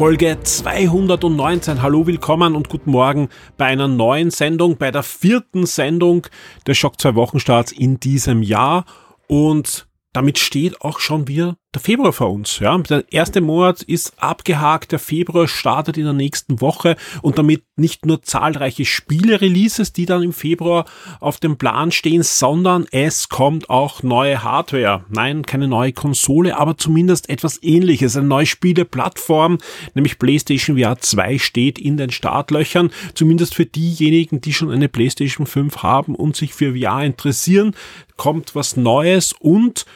Folge 219. Hallo, willkommen und guten Morgen bei einer neuen Sendung, bei der vierten Sendung der Schock 2 Wochenstarts in diesem Jahr. Und damit steht auch schon wieder der Februar vor uns. Ja, der erste Monat ist abgehakt, der Februar startet in der nächsten Woche und damit nicht nur zahlreiche Spiele-Releases, die dann im Februar auf dem Plan stehen, sondern es kommt auch neue Hardware. Nein, keine neue Konsole, aber zumindest etwas ähnliches. Eine neue Spieleplattform, nämlich PlayStation VR 2 steht in den Startlöchern. Zumindest für diejenigen, die schon eine PlayStation 5 haben und sich für VR interessieren, kommt was Neues und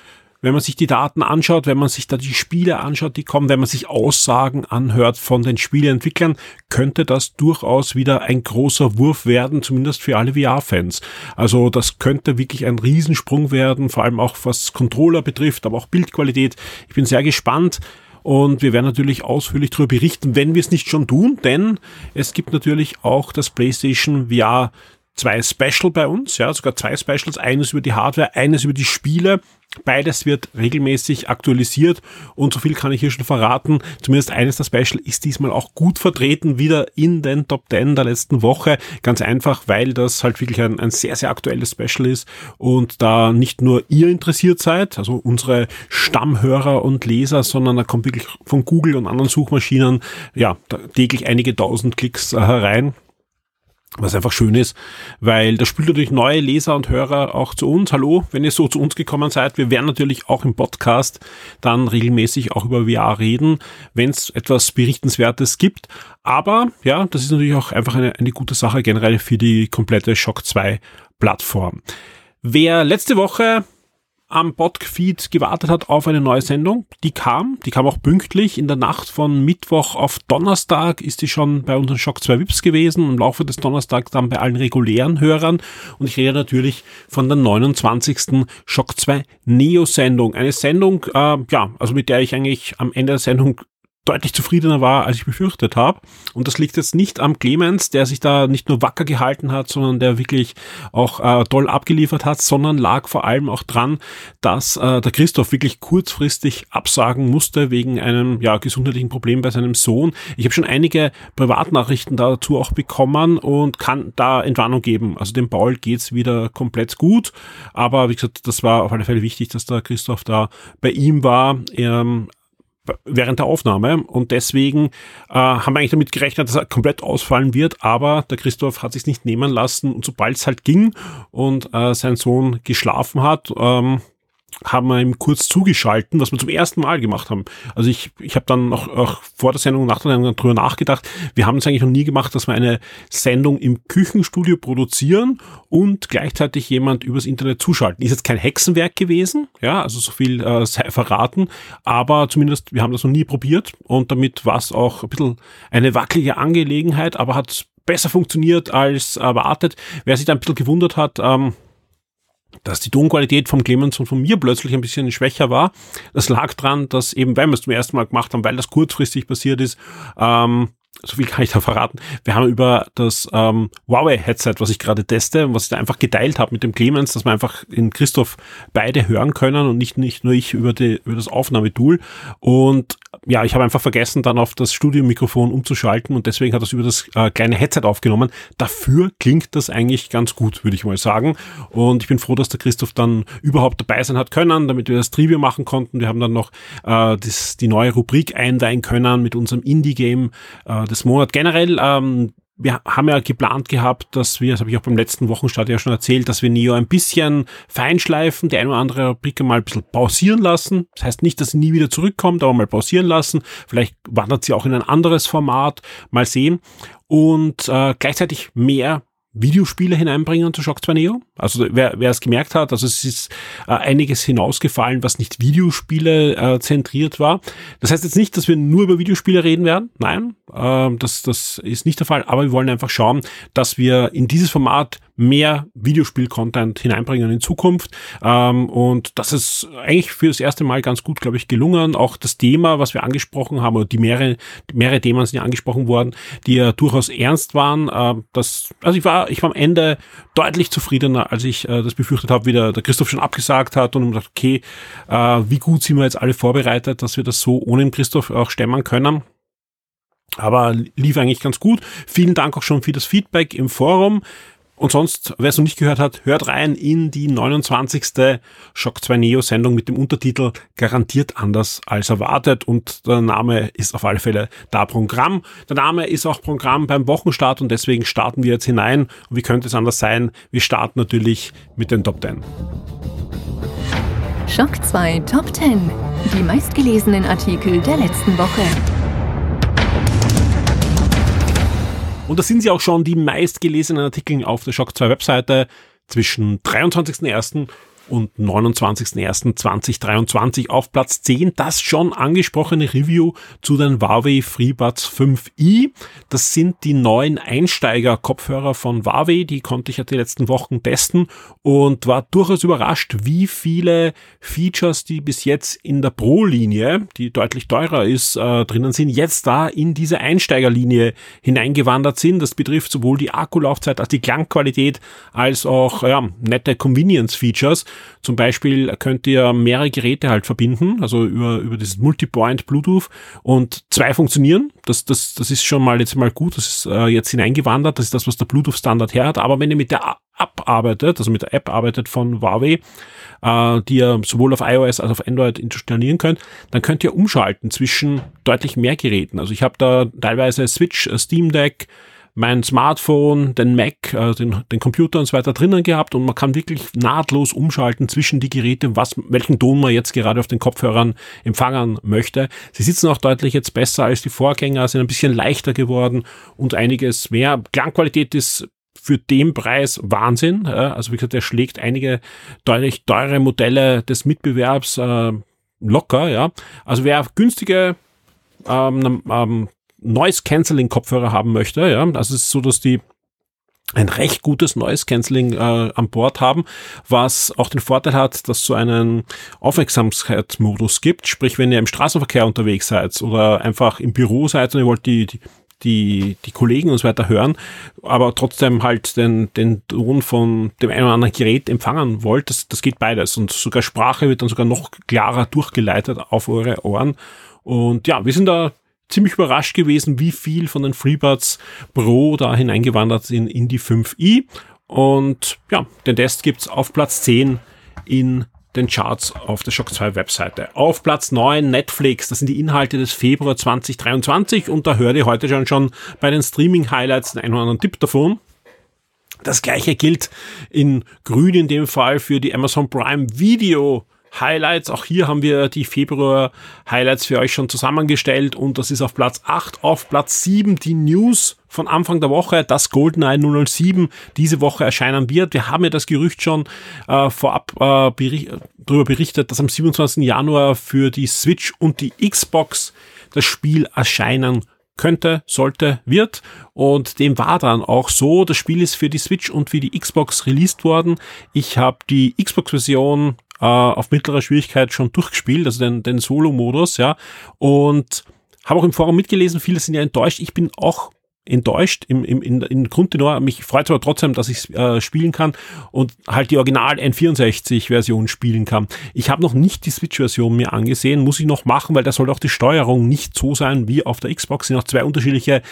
wenn man sich die Daten anschaut, wenn man sich da die Spiele anschaut, die kommen, wenn man sich Aussagen anhört von den Spieleentwicklern, könnte das durchaus wieder ein großer Wurf werden, zumindest für alle VR-Fans. Also das könnte wirklich ein Riesensprung werden, vor allem auch was Controller betrifft, aber auch Bildqualität. Ich bin sehr gespannt. Und wir werden natürlich ausführlich darüber berichten, wenn wir es nicht schon tun, denn es gibt natürlich auch das PlayStation VR zwei Special bei uns, ja, sogar zwei Specials, eines über die Hardware, eines über die Spiele. Beides wird regelmäßig aktualisiert und so viel kann ich hier schon verraten. Zumindest eines der Special ist diesmal auch gut vertreten, wieder in den Top 10 der letzten Woche. Ganz einfach, weil das halt wirklich ein, ein sehr, sehr aktuelles Special ist und da nicht nur ihr interessiert seid, also unsere Stammhörer und Leser, sondern da kommt wirklich von Google und anderen Suchmaschinen, ja, täglich einige tausend Klicks äh, herein was einfach schön ist, weil das spült natürlich neue Leser und Hörer auch zu uns. Hallo, wenn ihr so zu uns gekommen seid. Wir werden natürlich auch im Podcast dann regelmäßig auch über VR reden, wenn es etwas Berichtenswertes gibt. Aber ja, das ist natürlich auch einfach eine, eine gute Sache generell für die komplette Shock 2 Plattform. Wer letzte Woche am Podfeed gewartet hat auf eine neue Sendung. Die kam, die kam auch pünktlich. In der Nacht von Mittwoch auf Donnerstag ist die schon bei unseren Shock 2 Vips gewesen. Im Laufe des Donnerstags dann bei allen regulären Hörern. Und ich rede natürlich von der 29. Shock 2 Neo Sendung. Eine Sendung, äh, ja, also mit der ich eigentlich am Ende der Sendung deutlich zufriedener war, als ich befürchtet habe. Und das liegt jetzt nicht am Clemens, der sich da nicht nur wacker gehalten hat, sondern der wirklich auch äh, toll abgeliefert hat, sondern lag vor allem auch dran, dass äh, der Christoph wirklich kurzfristig absagen musste wegen einem ja, gesundheitlichen Problem bei seinem Sohn. Ich habe schon einige Privatnachrichten dazu auch bekommen und kann da Entwarnung geben. Also dem Paul geht's wieder komplett gut. Aber wie gesagt, das war auf alle Fälle wichtig, dass der Christoph da bei ihm war. Ähm, während der Aufnahme. Und deswegen äh, haben wir eigentlich damit gerechnet, dass er komplett ausfallen wird, aber der Christoph hat sich nicht nehmen lassen. Und sobald es halt ging und äh, sein Sohn geschlafen hat, ähm, haben wir ihm kurz zugeschalten, was wir zum ersten Mal gemacht haben. Also ich, ich habe dann auch, auch vor der Sendung, nach der Sendung drüber nachgedacht. Wir haben es eigentlich noch nie gemacht, dass wir eine Sendung im Küchenstudio produzieren und gleichzeitig jemand übers Internet zuschalten. Ist jetzt kein Hexenwerk gewesen, ja, also so viel äh, sei verraten, aber zumindest wir haben das noch nie probiert und damit war es auch ein bisschen eine wackelige Angelegenheit, aber hat besser funktioniert als erwartet. Wer sich da ein bisschen gewundert hat, ähm, dass die Tonqualität vom Clemens und von mir plötzlich ein bisschen schwächer war. Das lag dran, dass eben, weil wir es zum ersten Mal gemacht haben, weil das kurzfristig passiert ist, ähm, so viel kann ich da verraten. Wir haben über das ähm, Huawei-Headset, was ich gerade teste und was ich da einfach geteilt habe mit dem Clemens, dass wir einfach in Christoph beide hören können und nicht, nicht nur ich über, die, über das Aufnahmetool. Und ja, ich habe einfach vergessen, dann auf das Studiomikrofon umzuschalten und deswegen hat das über das äh, kleine Headset aufgenommen. Dafür klingt das eigentlich ganz gut, würde ich mal sagen. Und ich bin froh, dass der Christoph dann überhaupt dabei sein hat können, damit wir das Trivia machen konnten. Wir haben dann noch äh, das, die neue Rubrik einweihen können mit unserem Indie-Game äh, des Monats. Generell ähm, wir haben ja geplant gehabt, dass wir, das habe ich auch beim letzten Wochenstart ja schon erzählt, dass wir Neo ein bisschen feinschleifen, die eine oder andere Rubrik mal ein bisschen pausieren lassen. Das heißt nicht, dass sie nie wieder zurückkommt, aber mal pausieren lassen. Vielleicht wandert sie auch in ein anderes Format. Mal sehen. Und äh, gleichzeitig mehr Videospiele hineinbringen zu Shock 2 Neo. Also wer, wer es gemerkt hat, also es ist äh, einiges hinausgefallen, was nicht Videospiele äh, zentriert war. Das heißt jetzt nicht, dass wir nur über Videospiele reden werden. Nein, äh, das, das ist nicht der Fall. Aber wir wollen einfach schauen, dass wir in dieses Format mehr Videospiel-Content hineinbringen in Zukunft. Ähm, und das ist eigentlich für das erste Mal ganz gut, glaube ich, gelungen. Auch das Thema, was wir angesprochen haben, oder die mehrere, mehrere Themen sind ja angesprochen worden, die ja durchaus ernst waren. Äh, das, also ich war, ich war am Ende deutlich zufriedener, als ich äh, das befürchtet habe, wie der, der Christoph schon abgesagt hat und gesagt, okay, äh, wie gut sind wir jetzt alle vorbereitet, dass wir das so ohne den Christoph auch stemmen können. Aber lief eigentlich ganz gut. Vielen Dank auch schon für das Feedback im Forum. Und sonst, wer es noch nicht gehört hat, hört rein in die 29. Shock 2 Neo Sendung mit dem Untertitel Garantiert anders als erwartet. Und der Name ist auf alle Fälle da Programm. Der Name ist auch Programm beim Wochenstart und deswegen starten wir jetzt hinein. Und wie könnte es anders sein? Wir starten natürlich mit den Top 10. Shock 2 Top 10. Die meistgelesenen Artikel der letzten Woche. Und das sind sie auch schon die meistgelesenen Artikel auf der Shock 2 Webseite zwischen 23.01 und 29.01.2023 auf Platz 10 das schon angesprochene Review zu den Huawei FreeBuds 5i. Das sind die neuen Einsteiger-Kopfhörer von Huawei, die konnte ich ja die letzten Wochen testen und war durchaus überrascht, wie viele Features, die bis jetzt in der Pro-Linie, die deutlich teurer ist, äh, drinnen sind, jetzt da in diese Einsteigerlinie hineingewandert sind. Das betrifft sowohl die Akkulaufzeit als die Klangqualität als auch ja, nette Convenience-Features. Zum Beispiel könnt ihr mehrere Geräte halt verbinden, also über, über dieses Multipoint Bluetooth und zwei funktionieren. Das, das, das ist schon mal jetzt mal gut. Das ist äh, jetzt hineingewandert. Das ist das, was der Bluetooth-Standard her hat. Aber wenn ihr mit der App arbeitet, also mit der App arbeitet von Huawei, äh, die ihr sowohl auf iOS als auch auf Android installieren könnt, dann könnt ihr umschalten zwischen deutlich mehr Geräten. Also ich habe da teilweise Switch, äh, Steam Deck, mein Smartphone, den Mac, äh, den, den Computer und so weiter drinnen gehabt und man kann wirklich nahtlos umschalten zwischen die Geräte, was, welchen Ton man jetzt gerade auf den Kopfhörern empfangen möchte. Sie sitzen auch deutlich jetzt besser als die Vorgänger, sind ein bisschen leichter geworden und einiges mehr. Klangqualität ist für den Preis Wahnsinn. Also wie gesagt, er schlägt einige deutlich teure Modelle des Mitbewerbs äh, locker. Ja, also wer günstige ähm, ähm, Noise Cancelling Kopfhörer haben möchte, ja, das ist so, dass die ein recht gutes Noise Cancelling äh, an Bord haben, was auch den Vorteil hat, dass es so einen Aufmerksamkeitsmodus gibt. Sprich, wenn ihr im Straßenverkehr unterwegs seid oder einfach im Büro seid und ihr wollt die, die die, die Kollegen und so weiter hören, aber trotzdem halt den, den Ton von dem einen oder anderen Gerät empfangen wollt, das, das geht beides. Und sogar Sprache wird dann sogar noch klarer durchgeleitet auf eure Ohren. Und ja, wir sind da ziemlich überrascht gewesen, wie viel von den FreeBuds Pro da hineingewandert sind in die 5i. Und ja, den Test gibt's auf Platz 10 in den Charts auf der Shock 2 Webseite. Auf Platz 9 Netflix, das sind die Inhalte des Februar 2023 und da hört ihr heute schon, schon bei den Streaming Highlights den einen oder anderen Tipp davon. Das gleiche gilt in grün in dem Fall für die Amazon Prime Video Highlights. Auch hier haben wir die Februar Highlights für euch schon zusammengestellt und das ist auf Platz 8. Auf Platz 7 die News von Anfang der Woche, dass GoldenEye 007 diese Woche erscheinen wird. Wir haben ja das Gerücht schon äh, vorab äh, bericht, darüber berichtet, dass am 27. Januar für die Switch und die Xbox das Spiel erscheinen könnte, sollte, wird. Und dem war dann auch so. Das Spiel ist für die Switch und für die Xbox released worden. Ich habe die Xbox-Version äh, auf mittlerer Schwierigkeit schon durchgespielt, also den, den Solo-Modus, ja. Und habe auch im Forum mitgelesen, viele sind ja enttäuscht. Ich bin auch enttäuscht im, im, in, in Grundtenor. Mich freut aber trotzdem, dass ich äh, spielen kann und halt die Original N64-Version spielen kann. Ich habe noch nicht die Switch-Version mir angesehen, muss ich noch machen, weil da soll auch die Steuerung nicht so sein wie auf der Xbox. Es sind auch zwei unterschiedliche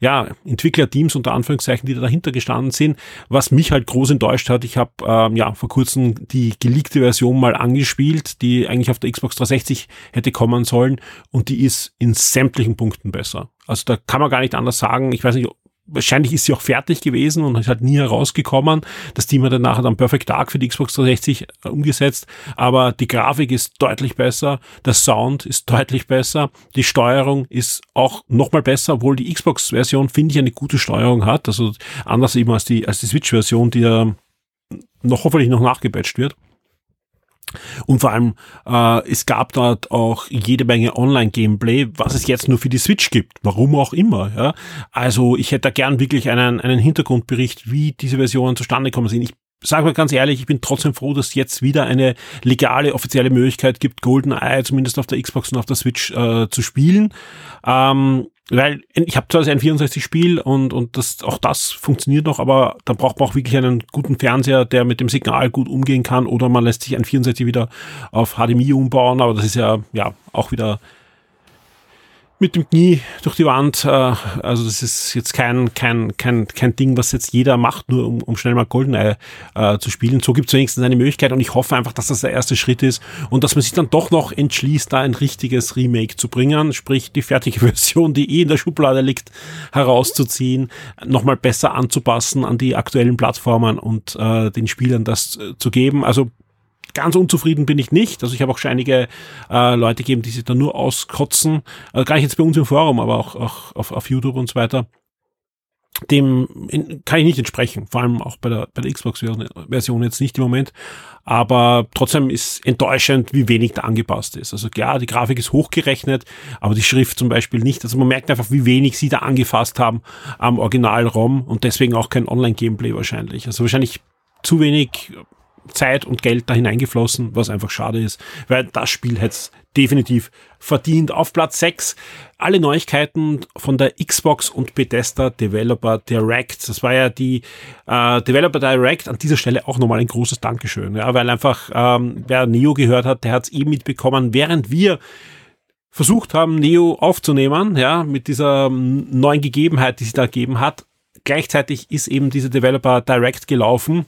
ja, Entwicklerteams unter Anführungszeichen, die da dahinter gestanden sind. Was mich halt groß enttäuscht hat, ich habe ähm, ja vor kurzem die geleakte Version mal angespielt, die eigentlich auf der Xbox 360 hätte kommen sollen und die ist in sämtlichen Punkten besser. Also da kann man gar nicht anders sagen. Ich weiß nicht, wahrscheinlich ist sie auch fertig gewesen und ist halt nie herausgekommen. Das Team hat dann nachher dann Perfect Dark für die Xbox 360 äh, umgesetzt, aber die Grafik ist deutlich besser, der Sound ist deutlich besser, die Steuerung ist auch nochmal besser, obwohl die Xbox-Version, finde ich, eine gute Steuerung hat, also anders eben als die, als die Switch-Version, die ja noch hoffentlich noch nachgepatcht wird. Und vor allem, äh, es gab dort auch jede Menge Online-Gameplay, was es jetzt nur für die Switch gibt. Warum auch immer. Ja? Also ich hätte da gern wirklich einen, einen Hintergrundbericht, wie diese Versionen zustande kommen sind. Ich sage mal ganz ehrlich, ich bin trotzdem froh, dass es jetzt wieder eine legale, offizielle Möglichkeit gibt, GoldenEye zumindest auf der Xbox und auf der Switch äh, zu spielen. Ähm, weil ich habe zwar ein 64-Spiel und, und das, auch das funktioniert noch, aber da braucht man auch wirklich einen guten Fernseher, der mit dem Signal gut umgehen kann. Oder man lässt sich ein 64 wieder auf HDMI umbauen, aber das ist ja, ja auch wieder mit dem Knie durch die Wand. Äh, also das ist jetzt kein, kein, kein, kein Ding, was jetzt jeder macht, nur um, um schnell mal Goldeneye äh, zu spielen. So gibt es wenigstens eine Möglichkeit und ich hoffe einfach, dass das der erste Schritt ist und dass man sich dann doch noch entschließt, da ein richtiges Remake zu bringen, sprich die fertige Version, die eh in der Schublade liegt, herauszuziehen, nochmal besser anzupassen an die aktuellen Plattformen und äh, den Spielern das äh, zu geben. Also Ganz unzufrieden bin ich nicht. Also ich habe auch schon einige äh, Leute gegeben, die sich da nur auskotzen. Äh, gar nicht jetzt bei uns im Forum, aber auch, auch auf, auf YouTube und so weiter. Dem in, kann ich nicht entsprechen. Vor allem auch bei der, bei der Xbox-Version jetzt nicht im Moment. Aber trotzdem ist enttäuschend, wie wenig da angepasst ist. Also klar, die Grafik ist hochgerechnet, aber die Schrift zum Beispiel nicht. Also man merkt einfach, wie wenig sie da angefasst haben am Original-ROM und deswegen auch kein Online-Gameplay wahrscheinlich. Also wahrscheinlich zu wenig Zeit und Geld da hineingeflossen, was einfach schade ist, weil das Spiel hätte es definitiv verdient. Auf Platz 6 alle Neuigkeiten von der Xbox und Bethesda Developer Direct. Das war ja die äh, Developer Direct. An dieser Stelle auch nochmal ein großes Dankeschön, ja, weil einfach ähm, wer Neo gehört hat, der hat es eh mitbekommen, während wir versucht haben, Neo aufzunehmen, ja, mit dieser neuen Gegebenheit, die sie da gegeben hat. Gleichzeitig ist eben diese Developer Direct gelaufen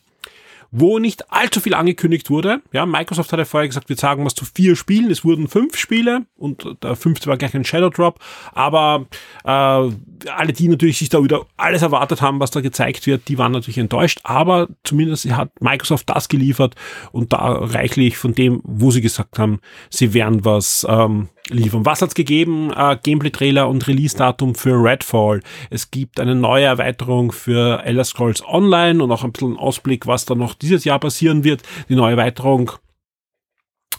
wo nicht allzu viel angekündigt wurde. Ja, Microsoft hat ja vorher gesagt, wir sagen was zu vier Spielen. Es wurden fünf Spiele und der fünfte war gleich ein Shadow Drop. Aber äh, alle, die natürlich sich da wieder alles erwartet haben, was da gezeigt wird, die waren natürlich enttäuscht. Aber zumindest hat Microsoft das geliefert und da reichlich von dem, wo sie gesagt haben, sie werden was ähm, liefern. Was hat's gegeben? Äh, Gameplay-Trailer und Release-Datum für Redfall. Es gibt eine neue Erweiterung für Elder Scrolls Online und auch ein bisschen Ausblick, was da noch dieses Jahr passieren wird. Die neue Erweiterung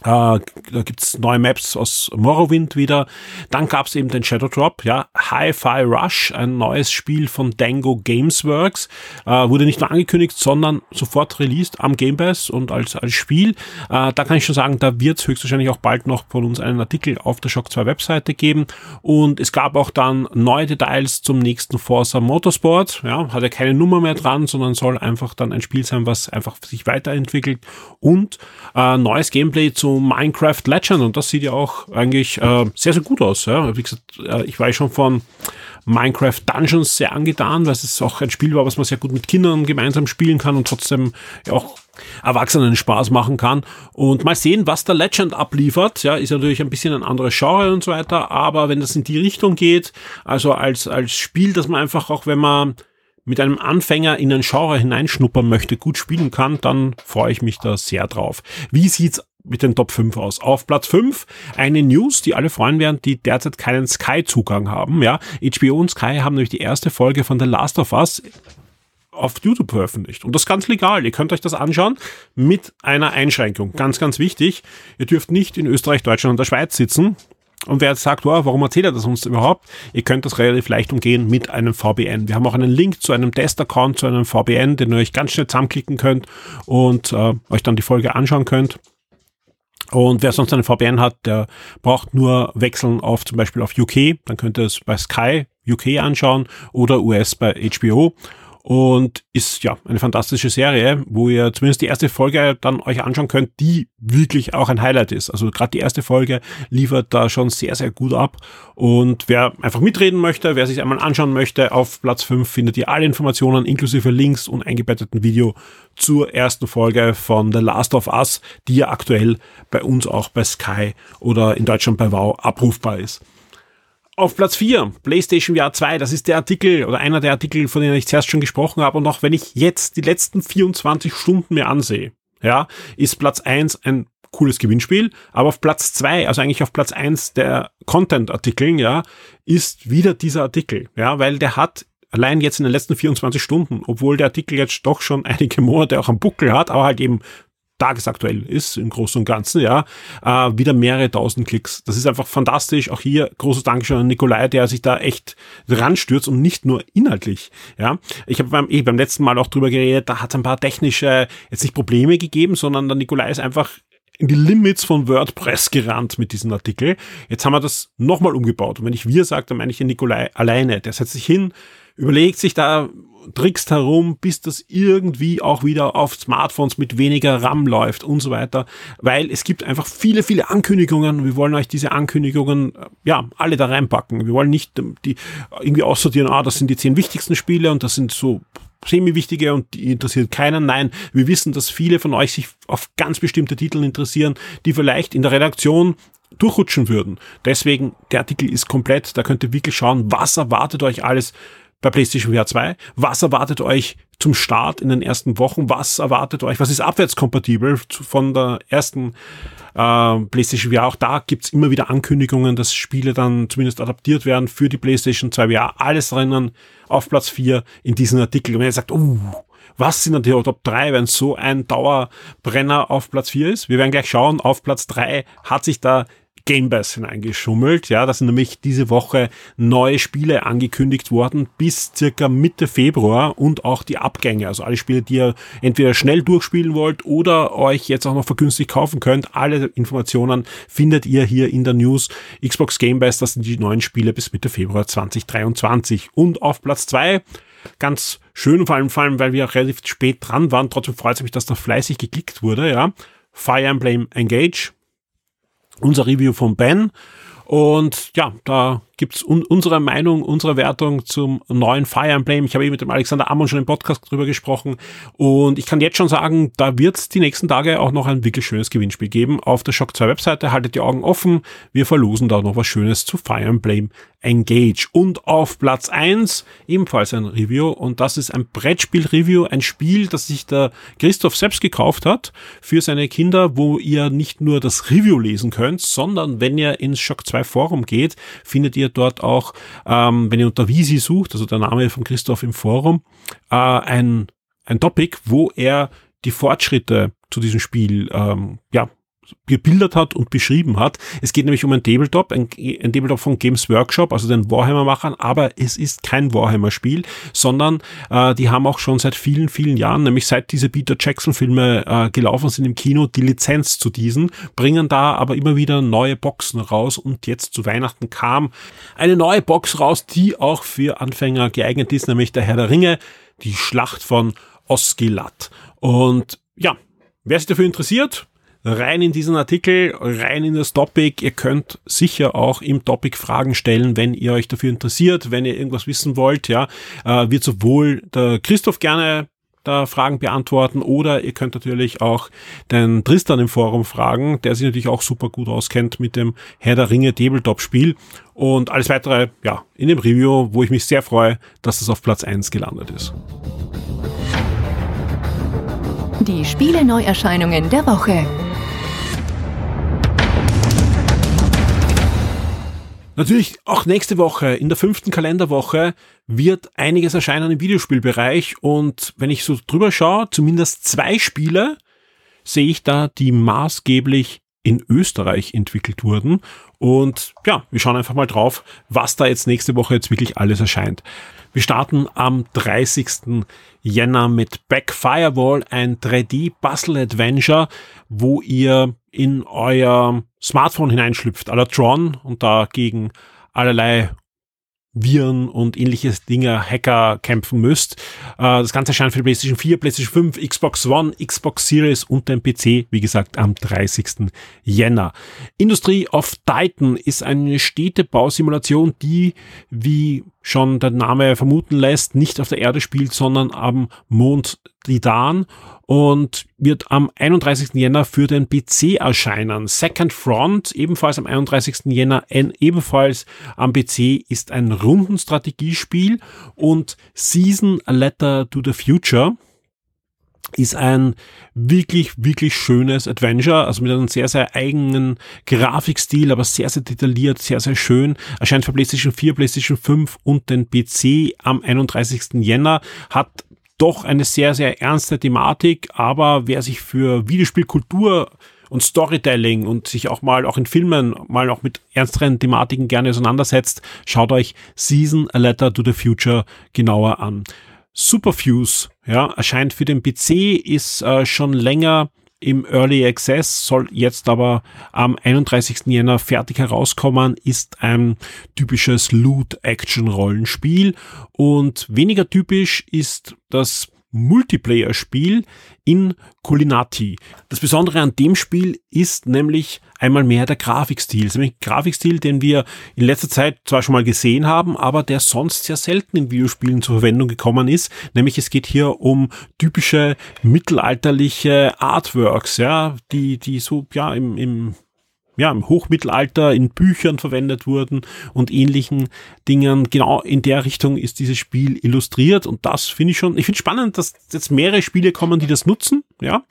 Uh, da gibt's neue Maps aus Morrowind wieder. Dann gab's eben den Shadow Drop, ja, Hi-Fi Rush, ein neues Spiel von Dango Gamesworks. Uh, wurde nicht nur angekündigt, sondern sofort released am Game Pass und als, als Spiel. Uh, da kann ich schon sagen, da wird's höchstwahrscheinlich auch bald noch von uns einen Artikel auf der Shock 2 Webseite geben. Und es gab auch dann neue Details zum nächsten Forza Motorsport. Ja, hat ja keine Nummer mehr dran, sondern soll einfach dann ein Spiel sein, was einfach sich weiterentwickelt. Und neues Gameplay zu Minecraft Legend und das sieht ja auch eigentlich äh, sehr, sehr gut aus. Ja. Wie gesagt, äh, ich war schon von Minecraft Dungeons sehr angetan, weil es auch ein Spiel war, was man sehr gut mit Kindern gemeinsam spielen kann und trotzdem ja auch Erwachsenen Spaß machen kann. Und mal sehen, was der Legend abliefert. Ja, ist natürlich ein bisschen ein anderes Genre und so weiter, aber wenn das in die Richtung geht, also als, als Spiel, dass man einfach auch, wenn man mit einem Anfänger in ein Genre hineinschnuppern möchte, gut spielen kann, dann freue ich mich da sehr drauf. Wie sieht's mit den Top 5 aus. Auf Platz 5 eine News, die alle freuen werden, die derzeit keinen Sky-Zugang haben. Ja, HBO und Sky haben nämlich die erste Folge von The Last of Us auf YouTube veröffentlicht. Und das ganz legal. Ihr könnt euch das anschauen mit einer Einschränkung. Ganz, ganz wichtig. Ihr dürft nicht in Österreich, Deutschland und der Schweiz sitzen. Und wer jetzt sagt, oh, warum erzählt er das uns überhaupt? Ihr könnt das relativ leicht umgehen mit einem VPN. Wir haben auch einen Link zu einem Test-Account, zu einem VPN, den ihr euch ganz schnell zusammenklicken könnt und äh, euch dann die Folge anschauen könnt. Und wer sonst eine VPN hat, der braucht nur wechseln auf zum Beispiel auf UK, dann könnt ihr es bei Sky UK anschauen oder US bei HBO und ist ja eine fantastische Serie, wo ihr zumindest die erste Folge dann euch anschauen könnt, die wirklich auch ein Highlight ist. Also gerade die erste Folge liefert da schon sehr, sehr gut ab. Und wer einfach mitreden möchte, wer sich einmal anschauen möchte, auf Platz 5 findet ihr alle Informationen inklusive Links und eingebetteten Video zur ersten Folge von The Last of Us, die ja aktuell bei uns auch bei Sky oder in Deutschland bei Wow abrufbar ist. Auf Platz 4, PlayStation VR 2, das ist der Artikel oder einer der Artikel, von denen ich zuerst schon gesprochen habe. Und auch wenn ich jetzt die letzten 24 Stunden mir ansehe, ja, ist Platz 1 ein cooles Gewinnspiel. Aber auf Platz 2, also eigentlich auf Platz 1 der Content-Artikeln, ja, ist wieder dieser Artikel. Ja, weil der hat allein jetzt in den letzten 24 Stunden, obwohl der Artikel jetzt doch schon einige Monate auch am Buckel hat, aber halt eben tagesaktuell ist im Großen und Ganzen, ja, äh, wieder mehrere tausend Klicks. Das ist einfach fantastisch. Auch hier großes Dankeschön an Nikolai, der sich da echt ranstürzt und nicht nur inhaltlich. Ja, ich habe beim, eh beim letzten Mal auch drüber geredet, da hat es ein paar technische jetzt nicht Probleme gegeben, sondern der Nikolai ist einfach in die Limits von WordPress gerannt mit diesem Artikel. Jetzt haben wir das nochmal umgebaut. Und wenn ich wir sage, dann meine ich den Nikolai alleine. Der setzt sich hin, überlegt sich da trickst herum, bis das irgendwie auch wieder auf Smartphones mit weniger RAM läuft und so weiter, weil es gibt einfach viele, viele Ankündigungen. Wir wollen euch diese Ankündigungen, äh, ja, alle da reinpacken. Wir wollen nicht ähm, die irgendwie aussortieren, ah, das sind die zehn wichtigsten Spiele und das sind so semi-wichtige und die interessiert keinen. Nein, wir wissen, dass viele von euch sich auf ganz bestimmte Titel interessieren, die vielleicht in der Redaktion durchrutschen würden. Deswegen, der Artikel ist komplett, da könnt ihr wirklich schauen, was erwartet euch alles bei PlayStation VR 2? Was erwartet euch zum Start in den ersten Wochen? Was erwartet euch? Was ist abwärtskompatibel von der ersten äh, PlayStation VR? Auch da gibt's immer wieder Ankündigungen, dass Spiele dann zumindest adaptiert werden für die PlayStation 2 VR. Alles drinnen auf Platz 4 in diesem Artikel. Und wenn ihr sagt, uh, was sind dann die Top 3, wenn so ein Dauerbrenner auf Platz 4 ist? Wir werden gleich schauen. Auf Platz 3 hat sich da Game Pass hineingeschummelt. Ja, da sind nämlich diese Woche neue Spiele angekündigt worden bis circa Mitte Februar und auch die Abgänge. Also alle Spiele, die ihr entweder schnell durchspielen wollt oder euch jetzt auch noch vergünstigt kaufen könnt. Alle Informationen findet ihr hier in der News. Xbox Game Pass, das sind die neuen Spiele bis Mitte Februar 2023. Und auf Platz zwei ganz schön, vor allem, vor allem, weil wir auch relativ spät dran waren. Trotzdem freut es mich, dass da fleißig geklickt wurde, ja. Fire Emblem Engage unser Review von Ben. Und ja, da gibt's un unsere Meinung, unsere Wertung zum neuen Fire Emblem. Ich habe eben mit dem Alexander Ammon schon im Podcast drüber gesprochen. Und ich kann jetzt schon sagen, da wird's die nächsten Tage auch noch ein wirklich schönes Gewinnspiel geben. Auf der Shock 2 Webseite haltet die Augen offen. Wir verlosen da noch was Schönes zu Fire Emblem Engage. Und auf Platz eins ebenfalls ein Review und das ist ein Brettspiel-Review, ein Spiel, das sich der Christoph selbst gekauft hat für seine Kinder, wo ihr nicht nur das Review lesen könnt, sondern wenn ihr ins Shock 2 Forum geht, findet ihr dort auch, ähm, wenn ihr unter Visi sucht, also der Name von Christoph im Forum, äh, ein, ein Topic, wo er die Fortschritte zu diesem Spiel ähm, ja, gebildert hat und beschrieben hat. Es geht nämlich um ein Tabletop, ein, ein Tabletop von Games Workshop, also den Warhammer-Machern, aber es ist kein Warhammer-Spiel, sondern äh, die haben auch schon seit vielen, vielen Jahren, nämlich seit diese Peter Jackson-Filme äh, gelaufen sind im Kino, die Lizenz zu diesen, bringen da aber immer wieder neue Boxen raus und jetzt zu Weihnachten kam eine neue Box raus, die auch für Anfänger geeignet ist, nämlich der Herr der Ringe, die Schlacht von Osgiliath. Und ja, wer sich dafür interessiert, rein in diesen Artikel, rein in das Topic. Ihr könnt sicher auch im Topic Fragen stellen, wenn ihr euch dafür interessiert, wenn ihr irgendwas wissen wollt. Ja, äh, wird sowohl der Christoph gerne da Fragen beantworten oder ihr könnt natürlich auch den Tristan im Forum fragen, der sich natürlich auch super gut auskennt mit dem Herr der Ringe Tabletop Spiel und alles weitere, ja, in dem Review, wo ich mich sehr freue, dass das auf Platz eins gelandet ist. Die Spiele Neuerscheinungen der Woche. Natürlich auch nächste Woche, in der fünften Kalenderwoche, wird einiges erscheinen im Videospielbereich und wenn ich so drüber schaue, zumindest zwei Spiele sehe ich da, die maßgeblich in Österreich entwickelt wurden. Und ja, wir schauen einfach mal drauf, was da jetzt nächste Woche jetzt wirklich alles erscheint. Wir starten am 30. Jänner mit Back Firewall, ein 3D-Puzzle-Adventure, wo ihr in euer Smartphone hineinschlüpft, la Tron und dagegen allerlei Viren und ähnliches Dinge, Hacker kämpfen müsst. Äh, das Ganze erscheint für die PlayStation 4, PlayStation 5, Xbox One, Xbox Series und den PC, wie gesagt, am 30. Jänner. Industry of Titan ist eine Städtebausimulation, die wie schon der Name vermuten lässt, nicht auf der Erde spielt, sondern am Mond Titan und wird am 31. Jänner für den PC erscheinen. Second Front, ebenfalls am 31. Jänner, ebenfalls am PC, ist ein Rundenstrategiespiel und Season A Letter to the Future ist ein wirklich, wirklich schönes Adventure, also mit einem sehr, sehr eigenen Grafikstil, aber sehr, sehr detailliert, sehr, sehr schön. Erscheint für PlayStation 4, PlayStation 5 und den PC am 31. Jänner. Hat doch eine sehr, sehr ernste Thematik, aber wer sich für Videospielkultur und Storytelling und sich auch mal auch in Filmen mal auch mit ernsteren Thematiken gerne auseinandersetzt, schaut euch Season A Letter to the Future genauer an. Superfuse, ja, erscheint für den PC, ist äh, schon länger im Early Access, soll jetzt aber am 31. Jänner fertig herauskommen, ist ein typisches Loot-Action-Rollenspiel und weniger typisch ist das Multiplayer-Spiel in Culinati. Das Besondere an dem Spiel ist nämlich einmal mehr der Grafikstil. Das ist ein Grafikstil, den wir in letzter Zeit zwar schon mal gesehen haben, aber der sonst sehr selten in Videospielen zur Verwendung gekommen ist. Nämlich es geht hier um typische mittelalterliche Artworks, ja, die, die so, ja, im, im ja, im Hochmittelalter in Büchern verwendet wurden und ähnlichen Dingen. Genau in der Richtung ist dieses Spiel illustriert und das finde ich schon, ich finde spannend, dass jetzt mehrere Spiele kommen, die das nutzen, ja,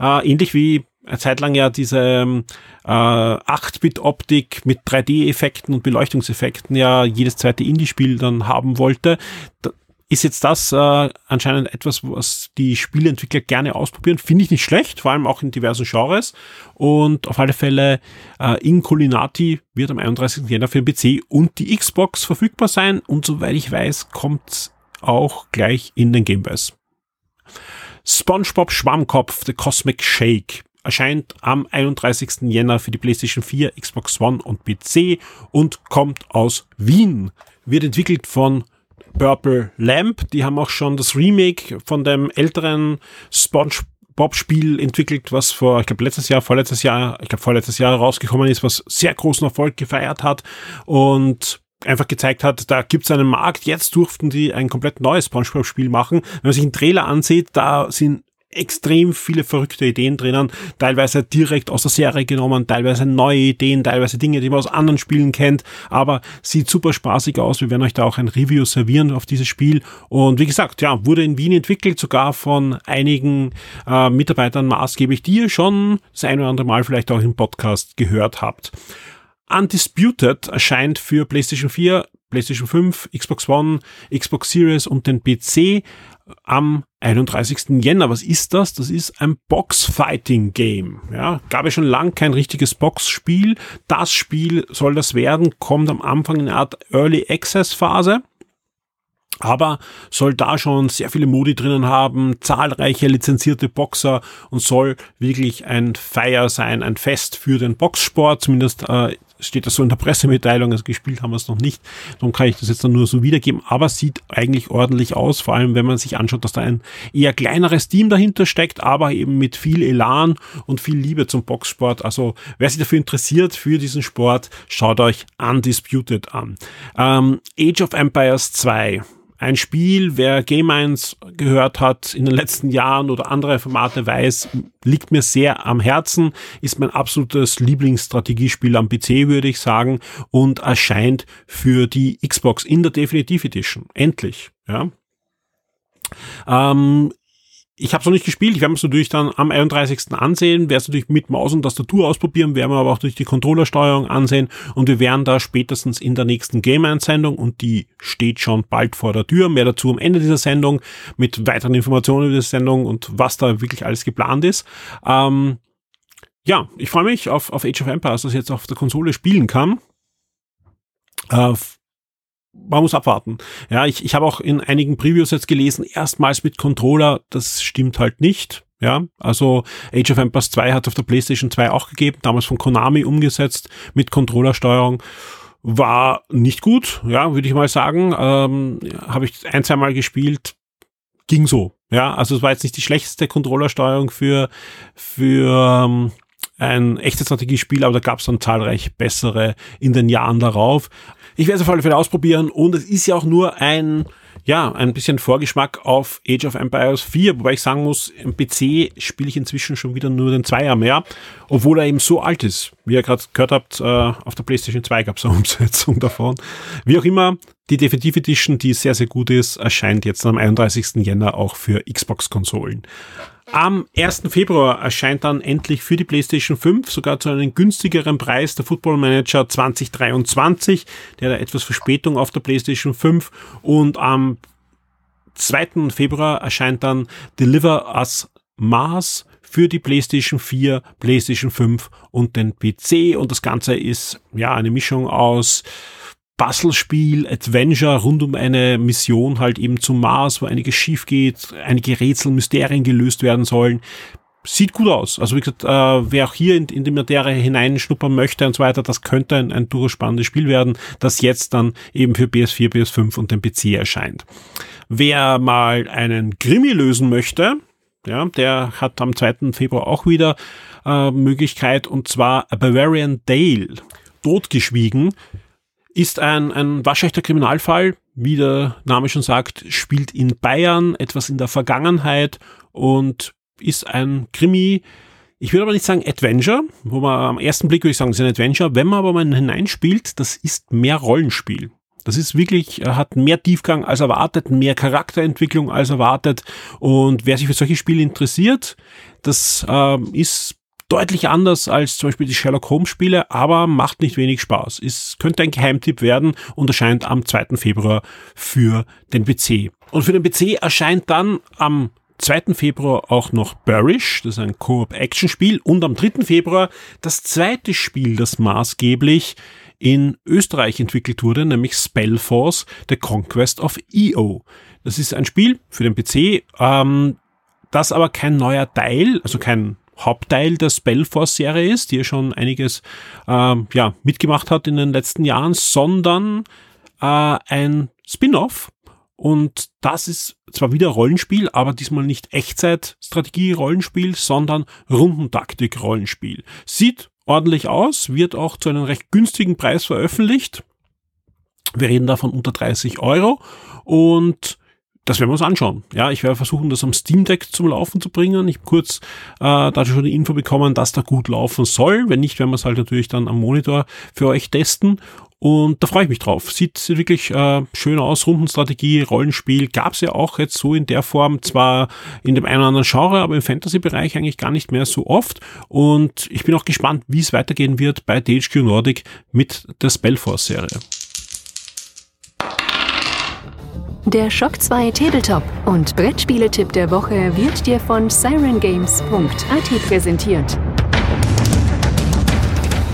äh, ähnlich wie eine Zeit lang ja diese ähm, äh, 8-Bit-Optik mit 3D-Effekten und Beleuchtungseffekten ja jedes zweite Indie-Spiel dann haben wollte. Da, ist jetzt das äh, anscheinend etwas, was die Spieleentwickler gerne ausprobieren. Finde ich nicht schlecht, vor allem auch in diversen Genres. Und auf alle Fälle äh, in Culinati wird am 31. Jänner für den PC und die Xbox verfügbar sein. Und soweit ich weiß, kommt auch gleich in den Game Pass. SpongeBob Schwammkopf, The Cosmic Shake erscheint am 31. Jänner für die PlayStation 4, Xbox One und PC und kommt aus Wien. Wird entwickelt von Purple Lamp. Die haben auch schon das Remake von dem älteren SpongeBob-Spiel entwickelt, was vor, ich glaube, letztes Jahr, vorletztes Jahr, ich glaube, vorletztes Jahr rausgekommen ist, was sehr großen Erfolg gefeiert hat und einfach gezeigt hat, da gibt es einen Markt. Jetzt durften die ein komplett neues SpongeBob-Spiel machen. Wenn man sich einen Trailer ansieht, da sind extrem viele verrückte Ideen drinnen, teilweise direkt aus der Serie genommen, teilweise neue Ideen, teilweise Dinge, die man aus anderen Spielen kennt, aber sieht super spaßig aus. Wir werden euch da auch ein Review servieren auf dieses Spiel und wie gesagt, ja, wurde in Wien entwickelt, sogar von einigen äh, Mitarbeitern maßgeblich, die ihr schon das ein oder andere Mal vielleicht auch im Podcast gehört habt. Undisputed erscheint für PlayStation 4, PlayStation 5, Xbox One, Xbox Series und den PC am 31. Jänner. Was ist das? Das ist ein Box-Fighting-Game. Ja, gab es schon lang kein richtiges Box-Spiel. Das Spiel soll das werden, kommt am Anfang in einer Art Early Access-Phase. Aber soll da schon sehr viele Modi drinnen haben, zahlreiche lizenzierte Boxer und soll wirklich ein Feier sein, ein Fest für den Boxsport. Zumindest äh, steht das so in der Pressemitteilung, also gespielt haben wir es noch nicht. Darum kann ich das jetzt dann nur so wiedergeben, aber sieht eigentlich ordentlich aus, vor allem wenn man sich anschaut, dass da ein eher kleineres Team dahinter steckt, aber eben mit viel Elan und viel Liebe zum Boxsport. Also wer sich dafür interessiert, für diesen Sport, schaut euch Undisputed an. Ähm, Age of Empires 2 ein Spiel, wer Game 1 gehört hat in den letzten Jahren oder andere Formate weiß, liegt mir sehr am Herzen, ist mein absolutes Lieblingsstrategiespiel am PC, würde ich sagen, und erscheint für die Xbox in der Definitive Edition. Endlich, ja. Ähm, ich habe es noch nicht gespielt, ich werde es natürlich dann am 31. ansehen, werde es natürlich mit Maus und Tastatur ausprobieren, werden wir aber auch durch die Controllersteuerung ansehen und wir werden da spätestens in der nächsten Game-Einsendung und die steht schon bald vor der Tür, mehr dazu am Ende dieser Sendung mit weiteren Informationen über die Sendung und was da wirklich alles geplant ist. Ähm, ja, ich freue mich auf, auf Age of Empires, dass ich jetzt auf der Konsole spielen kann. Äh, man muss abwarten. Ja, ich, ich habe auch in einigen Previews jetzt gelesen, erstmals mit Controller, das stimmt halt nicht. Ja, also Age of Empires 2 hat auf der PlayStation 2 auch gegeben, damals von Konami umgesetzt mit Controllersteuerung. War nicht gut, ja, würde ich mal sagen. Ähm, habe ich ein, zwei Mal gespielt, ging so. Ja, also es war jetzt nicht die schlechteste Controllersteuerung für, für ähm, ein echtes Strategiespiel, aber da gab es dann zahlreich bessere in den Jahren darauf. Ich werde es auf alle Fälle ausprobieren und es ist ja auch nur ein ja, ein bisschen Vorgeschmack auf Age of Empires 4, wobei ich sagen muss, im PC spiele ich inzwischen schon wieder nur den Zweier mehr, obwohl er eben so alt ist. Wie ihr gerade gehört habt, äh, auf der PlayStation 2 gab es eine Umsetzung davon. Wie auch immer, die Definitive Edition, die sehr, sehr gut ist, erscheint jetzt am 31. Jänner auch für Xbox-Konsolen. Am 1. Februar erscheint dann endlich für die PlayStation 5 sogar zu einem günstigeren Preis der Football Manager 2023, der hat etwas Verspätung auf der PlayStation 5 und am 2. Februar erscheint dann Deliver Us Mars für die PlayStation 4, PlayStation 5 und den PC und das Ganze ist ja eine Mischung aus Puzzlespiel, Adventure rund um eine Mission halt eben zum Mars, wo einiges schief geht, einige Rätsel, Mysterien gelöst werden sollen. Sieht gut aus. Also wie gesagt, äh, wer auch hier in, in die Materie hineinschnuppern möchte und so weiter, das könnte ein, ein durchaus spannendes Spiel werden, das jetzt dann eben für PS4, PS5 und den PC erscheint. Wer mal einen Krimi lösen möchte, ja, der hat am 2. Februar auch wieder äh, Möglichkeit und zwar A Bavarian Dale. Totgeschwiegen ist ein, ein waschechter Kriminalfall, wie der Name schon sagt, spielt in Bayern, etwas in der Vergangenheit und ist ein Krimi, ich würde aber nicht sagen Adventure, wo man am ersten Blick würde ich sagen, es ist ein Adventure. Wenn man aber mal hineinspielt, das ist mehr Rollenspiel. Das ist wirklich, hat mehr Tiefgang als erwartet, mehr Charakterentwicklung als erwartet. Und wer sich für solche Spiele interessiert, das äh, ist deutlich anders als zum Beispiel die Sherlock Holmes Spiele, aber macht nicht wenig Spaß. Es könnte ein Geheimtipp werden und erscheint am 2. Februar für den PC. Und für den PC erscheint dann am 2. Februar auch noch Burish, das ist ein Koop-Action-Spiel, und am 3. Februar das zweite Spiel, das maßgeblich in Österreich entwickelt wurde, nämlich Spellforce, The Conquest of EO. Das ist ein Spiel für den PC, ähm, das aber kein neuer Teil, also kein Hauptteil der Spellforce-Serie ist, die ja schon einiges äh, ja, mitgemacht hat in den letzten Jahren, sondern äh, ein Spin-off. Und das ist zwar wieder Rollenspiel, aber diesmal nicht Echtzeit-Strategie-Rollenspiel, sondern Rundentaktik-Rollenspiel. Sieht ordentlich aus, wird auch zu einem recht günstigen Preis veröffentlicht. Wir reden davon unter 30 Euro und das werden wir uns anschauen. Ja, ich werde versuchen, das am Steam Deck zum Laufen zu bringen. Ich habe kurz äh, da schon die Info bekommen, dass da gut laufen soll. Wenn nicht, werden wir es halt natürlich dann am Monitor für euch testen. Und da freue ich mich drauf. Sieht, wirklich äh, schön aus. Rundenstrategie, Rollenspiel gab es ja auch jetzt so in der Form, zwar in dem einen oder anderen Genre, aber im Fantasy-Bereich eigentlich gar nicht mehr so oft. Und ich bin auch gespannt, wie es weitergehen wird bei THQ Nordic mit der Spellforce-Serie. Der Shock 2 Tabletop und Brettspieletipp der Woche wird dir von sirengames.at präsentiert.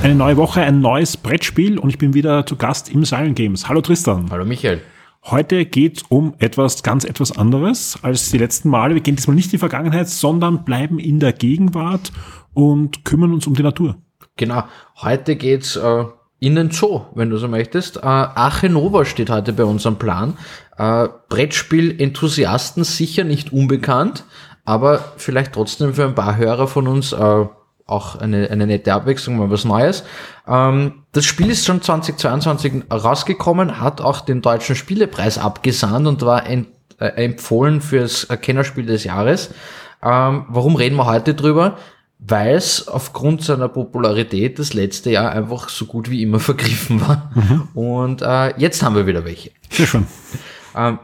Eine neue Woche, ein neues Brettspiel und ich bin wieder zu Gast im Siren Games. Hallo Tristan. Hallo Michael. Heute geht es um etwas ganz etwas anderes als die letzten Male. Wir gehen diesmal nicht in die Vergangenheit, sondern bleiben in der Gegenwart und kümmern uns um die Natur. Genau. Heute geht's äh, in den Zoo, wenn du so möchtest. Äh, Ache Nova steht heute bei uns am Plan. Äh, Brettspiel-Enthusiasten sicher nicht unbekannt, aber vielleicht trotzdem für ein paar Hörer von uns äh, auch eine, eine nette Abwechslung, mal was Neues. Ähm, das Spiel ist schon 2022 rausgekommen, hat auch den deutschen Spielepreis abgesandt und war ent, äh, empfohlen fürs Kennerspiel des Jahres. Ähm, warum reden wir heute drüber? Weil es aufgrund seiner Popularität das letzte Jahr einfach so gut wie immer vergriffen war. Mhm. Und äh, jetzt haben wir wieder welche. Sehr schön. Ähm,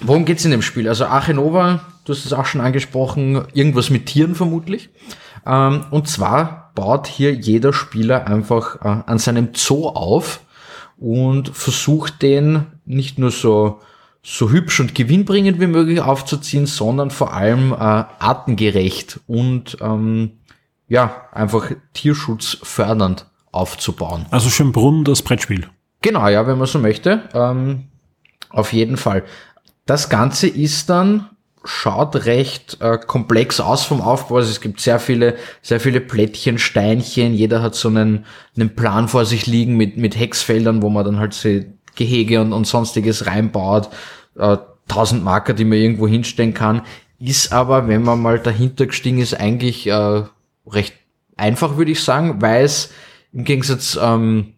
worum geht's in dem Spiel? Also Archenova, du hast es auch schon angesprochen, irgendwas mit Tieren vermutlich. Ähm, und zwar baut hier jeder Spieler einfach äh, an seinem Zoo auf und versucht den nicht nur so so hübsch und gewinnbringend wie möglich aufzuziehen, sondern vor allem äh, artengerecht und ähm, ja, einfach Tierschutz fördernd aufzubauen. Also Schönbrunn, das Brettspiel. Genau, ja, wenn man so möchte. Ähm, auf jeden Fall. Das Ganze ist dann, schaut recht äh, komplex aus vom Aufbau. Also es gibt sehr viele, sehr viele Plättchen, Steinchen. Jeder hat so einen, einen Plan vor sich liegen mit, mit Hexfeldern, wo man dann halt so Gehege und, und sonstiges reinbaut. Äh, tausend Marker, die man irgendwo hinstellen kann. Ist aber, wenn man mal dahinter gestiegen ist, eigentlich äh, recht einfach, würde ich sagen, weil es im Gegensatz ähm,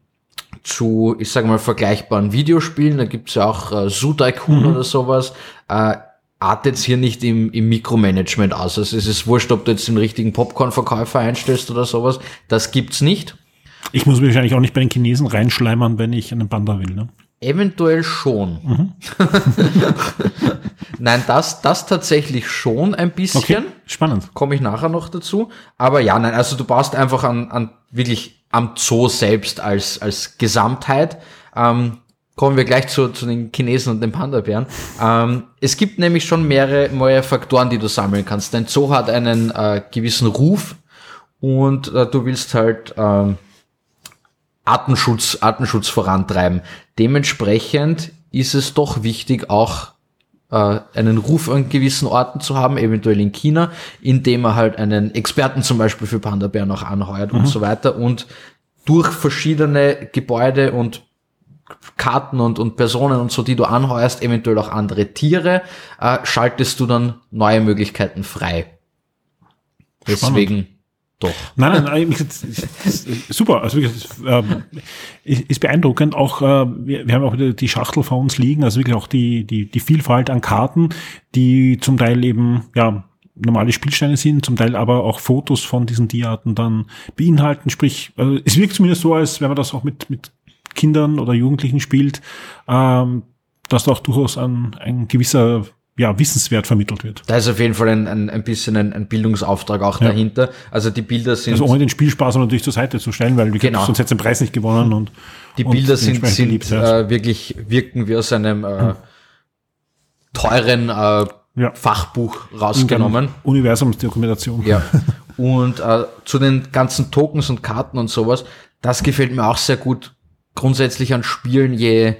zu, ich sage mal, vergleichbaren Videospielen, da gibt's ja auch äh, Zoo Tycoon Mhm. oder sowas, äh, artet hier nicht im, im Mikromanagement aus. Also es ist wurscht, ob du jetzt den richtigen Popcorn-Verkäufer einstellst oder sowas. Das gibt's nicht. Ich muss mich wahrscheinlich auch nicht bei den Chinesen reinschleimern, wenn ich einen Panda will. Ne? Eventuell schon. Mhm. Nein, das, das tatsächlich schon ein bisschen. Okay, spannend. Komme ich nachher noch dazu. Aber ja, nein, also du baust einfach an, an wirklich am Zoo selbst als, als Gesamtheit. Ähm, kommen wir gleich zu, zu den Chinesen und den Panda-Bären. Ähm, es gibt nämlich schon mehrere neue Faktoren, die du sammeln kannst. Dein Zoo hat einen äh, gewissen Ruf und äh, du willst halt ähm, Artenschutz, Artenschutz vorantreiben. Dementsprechend ist es doch wichtig, auch äh, einen Ruf an gewissen Orten zu haben, eventuell in China, indem er halt einen Experten zum Beispiel für Panda-Bären auch anheuert und so weiter und durch verschiedene Gebäude und Karten und, und Personen und so, die du anheuerst, eventuell auch andere Tiere, äh, schaltest du dann neue Möglichkeiten frei. Deswegen doch. Nein, nein, nein super. Also wirklich, ähm, ist beeindruckend. Auch äh, wir, haben auch die Schachtel vor uns liegen, also wirklich auch die die die Vielfalt an Karten, die zum Teil eben ja normale Spielsteine sind, zum Teil aber auch Fotos von diesen Tierarten dann beinhalten. Sprich, also es wirkt zumindest so, als wenn man das auch mit mit Kindern oder Jugendlichen spielt, ähm, dass da auch durchaus ein, ein gewisser ja, Wissenswert vermittelt wird. Da ist auf jeden Fall ein, ein, ein bisschen ein, ein Bildungsauftrag auch Ja. dahinter. Also die Bilder sind, Also ohne den Spielspaß natürlich zur Seite zu stellen, weil Genau. sonst hätte den Preis nicht gewonnen und die und Bilder sind, dementsprechend sind geliebt, ja. äh, wirklich, wirken wie aus einem äh, teuren äh, Ja. Fachbuch rausgenommen. Universumsdokumentation. Ja. Und äh, zu den ganzen Tokens und Karten und sowas, das gefällt mir auch sehr gut. Grundsätzlich an Spielen, je,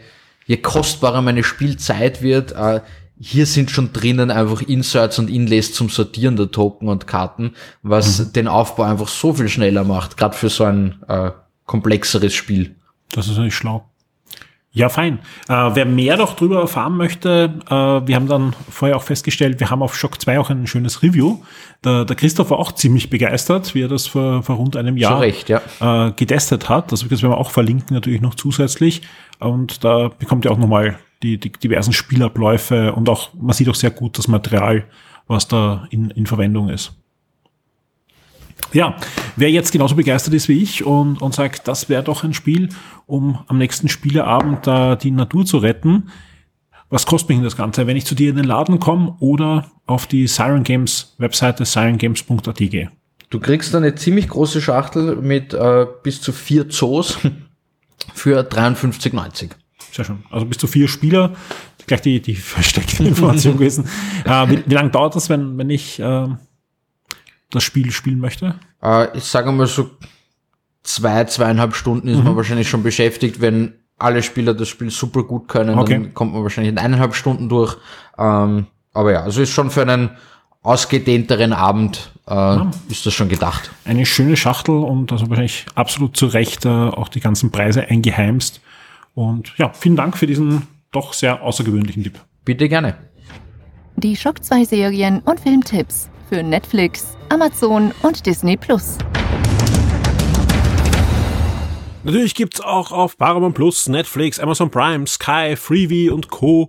je kostbarer meine Spielzeit wird, äh, hier sind schon drinnen einfach Inserts und Inlays zum Sortieren der Token und Karten, was Mhm. den Aufbau einfach so viel schneller macht, gerade für so ein äh, komplexeres Spiel. Das ist natürlich schlau. Ja, fein. Äh, wer mehr noch drüber erfahren möchte, äh, wir haben dann vorher auch festgestellt, wir haben auf Shock 2 auch ein schönes Review. Der, der Christoph war auch ziemlich begeistert, wie er das vor, vor rund einem Jahr Recht, ja. äh, getestet hat. Das werden wir auch verlinken natürlich noch zusätzlich. Und da bekommt ihr auch nochmal die, die diversen Spielabläufe und auch, man sieht auch sehr gut das Material, was da in, in Verwendung ist. Ja, wer jetzt genauso begeistert ist wie ich und, und sagt, das wäre doch ein Spiel, um am nächsten Spieleabend da die Natur zu retten, was kostet mich denn das Ganze, wenn ich zu dir in den Laden komme oder auf die Siren Games Webseite sirengames.at gehe? Du kriegst eine ziemlich große Schachtel mit äh, bis zu vier Zoos für 53,90. Sehr schön. Also bis zu vier Spieler. Gleich die, die versteckte Information gewesen. Äh, wie, wie lange dauert das, wenn, wenn ich äh, das Spiel spielen möchte? Äh, ich sage mal so zwei, zweieinhalb Stunden ist Mhm. man wahrscheinlich schon beschäftigt, wenn alle Spieler das Spiel super gut können, Okay. dann kommt man wahrscheinlich in eineinhalb Stunden durch. Ähm, aber ja, also ist schon für einen ausgedehnteren Abend äh, ist das schon gedacht. Eine schöne Schachtel und also wahrscheinlich absolut zu Recht äh, auch die ganzen Preise eingeheimst. Und ja, vielen Dank für diesen doch sehr außergewöhnlichen Tipp. Bitte gerne. Die Schock 2 Serien und Filmtipps für Netflix, Amazon und Disney Plus. Natürlich gibt's auch auf Paramount Plus, Netflix, Amazon Prime, Sky, Freevee und Co.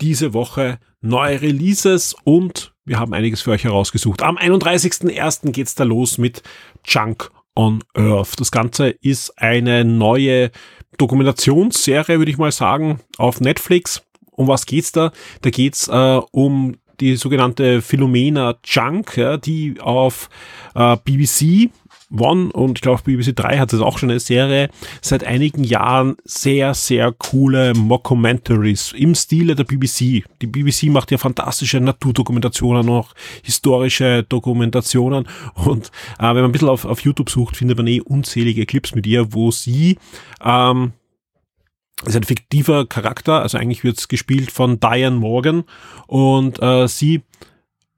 diese Woche neue Releases und wir haben einiges für euch herausgesucht. Am 31.01. geht's da los mit Junk on Earth. Das Ganze ist eine neue Dokumentationsserie, würde ich mal sagen, auf Netflix. Um was geht's da? Da geht's äh, um die sogenannte Philomena Junk, ja, die auf äh, BBC One und ich glaube BBC 3 hat es auch schon eine Serie. Seit einigen Jahren sehr, sehr coole Mockumentaries im Stile der BBC. Die BBC macht ja fantastische Naturdokumentationen, noch historische Dokumentationen. Und äh, wenn man ein bisschen auf, auf YouTube sucht, findet man eh unzählige Clips mit ihr, wo sie ähm, ist ein fiktiver Charakter, also eigentlich wird es gespielt von Diane Morgan. Und äh, sie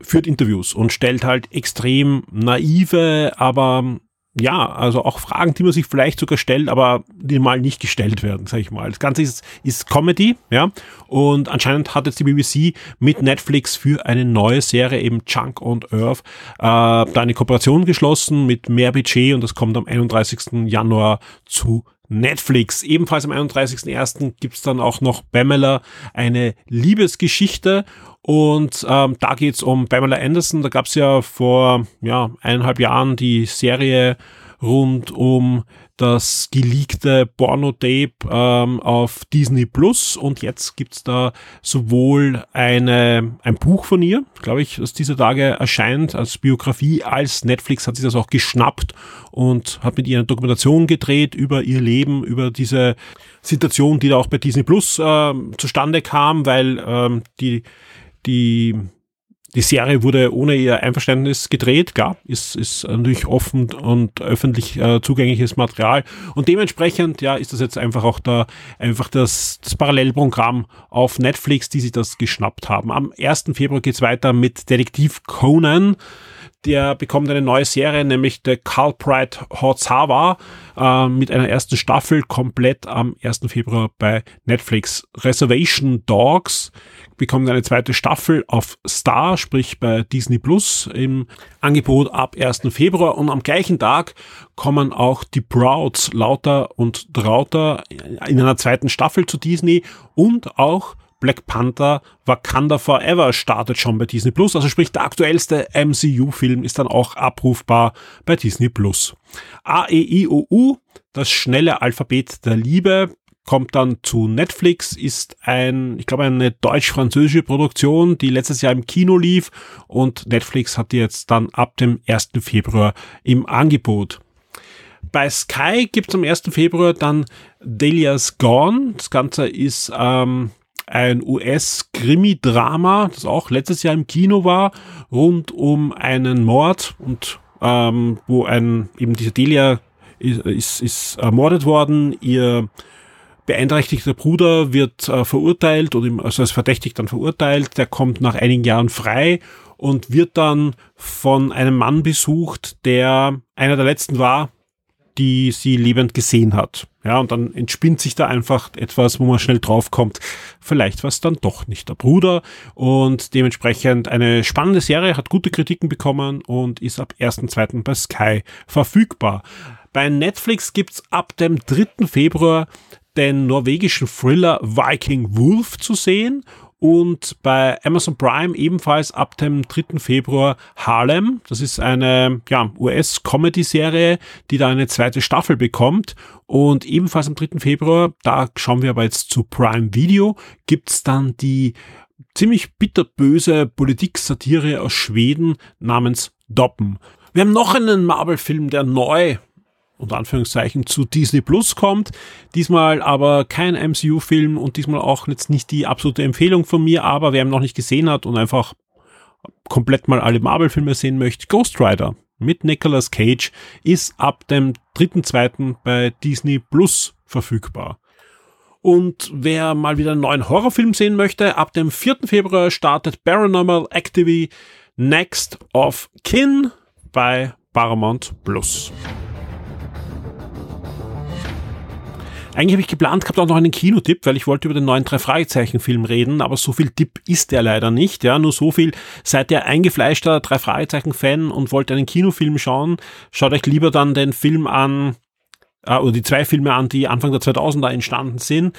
führt Interviews und stellt halt extrem naive, aber ja, also auch Fragen, die man sich vielleicht sogar stellt, aber die mal nicht gestellt werden, sag ich mal. Das Ganze ist, ist Comedy, ja, und anscheinend hat jetzt die BBC mit Netflix für eine neue Serie, eben Chunk on Earth, äh, da eine Kooperation geschlossen mit mehr Budget und das kommt am 31. Januar zu Netflix. Ebenfalls am 31.01. gibt's dann auch noch Pamela, eine Liebesgeschichte und ähm, da geht's um Pamela Anderson. Da gab's ja vor ja, eineinhalb Jahren die Serie rund um das geleakte Porno-Tape ähm, auf Disney Plus. Und jetzt gibt's da sowohl eine, ein Buch von ihr, glaube ich, das diese Tage erscheint als Biografie, als Netflix hat sich das auch geschnappt und hat mit ihr eine Dokumentation gedreht über ihr Leben, über diese Situation, die da auch bei Disney Plus äh, zustande kam, weil ähm, die die die Serie wurde ohne ihr Einverständnis gedreht, klar, ist, ist natürlich offen und öffentlich äh, zugängliches Material und dementsprechend, ja, ist das jetzt einfach auch da, einfach das, das Parallelprogramm auf Netflix, die sich das geschnappt haben. Am 1. Februar geht's weiter mit Detektiv Conan, der bekommt eine neue Serie, nämlich The Culprit Hotzawa, äh, mit einer ersten Staffel komplett am 1. Februar bei Netflix. Reservation Dogs bekommt eine zweite Staffel auf Star, sprich bei Disney Plus im Angebot ab 1. Februar und am gleichen Tag kommen auch die Prouds Lauter und Trauter in einer zweiten Staffel zu Disney und auch Black Panther Wakanda Forever startet schon bei Disney Plus. Also sprich, der aktuellste MCU-Film ist dann auch abrufbar bei Disney Plus. A, E, I, O, U, das schnelle Alphabet der Liebe, kommt dann zu Netflix, ist ein, ich glaube, eine deutsch-französische Produktion, die letztes Jahr im Kino lief und Netflix hat die jetzt dann ab dem 1. Februar im Angebot. Bei Sky gibt es am 1. Februar dann Delia's Gone. Das Ganze ist ähm, ein US-Krimi-Drama, das auch letztes Jahr im Kino war, rund um einen Mord und ähm, wo ein eben diese Delia ist, ist, ist ermordet worden, ihr beeinträchtigter Bruder wird äh, verurteilt oder also als verdächtig dann verurteilt, der kommt nach einigen Jahren frei und wird dann von einem Mann besucht, der einer der letzten war, die sie lebend gesehen hat. Ja, und dann entspinnt sich da einfach etwas, wo man schnell draufkommt. Vielleicht war es dann doch nicht der Bruder. Und dementsprechend eine spannende Serie, hat gute Kritiken bekommen und ist ab 1.2. bei Sky verfügbar. Bei Netflix gibt's ab dem 3. Februar den norwegischen Thriller Viking Wolf zu sehen und bei Amazon Prime ebenfalls ab dem 3. Februar Harlem. Das ist eine ja, US-Comedy-Serie, die da eine zweite Staffel bekommt. Und ebenfalls am 3. Februar, da schauen wir aber jetzt zu Prime Video, gibt's dann die ziemlich bitterböse Politik-Satire aus Schweden namens Doppen. Wir haben noch einen Marvel-Film, der neu unter Anführungszeichen zu Disney Plus kommt. Diesmal aber kein MCU-Film und diesmal auch jetzt nicht die absolute Empfehlung von mir, aber wer ihn noch nicht gesehen hat und einfach komplett mal alle Marvel-Filme sehen möchte, Ghost Rider mit Nicolas Cage ist ab dem 3.2. bei Disney Plus verfügbar. Und wer mal wieder einen neuen Horrorfilm sehen möchte, ab dem 4. Februar startet Paranormal Activity Next of Kin bei Paramount Plus. Eigentlich habe ich geplant gehabt auch noch einen Kinotipp, weil ich wollte über den neuen drei Fragezeichen Film reden, aber so viel Tipp ist der leider nicht. Ja, nur so viel. Seid ihr eingefleischter drei Fragezeichen Fan und wollt einen Kinofilm schauen, schaut euch lieber dann den Film an äh, oder die zwei Filme an, die Anfang der 2000er entstanden sind.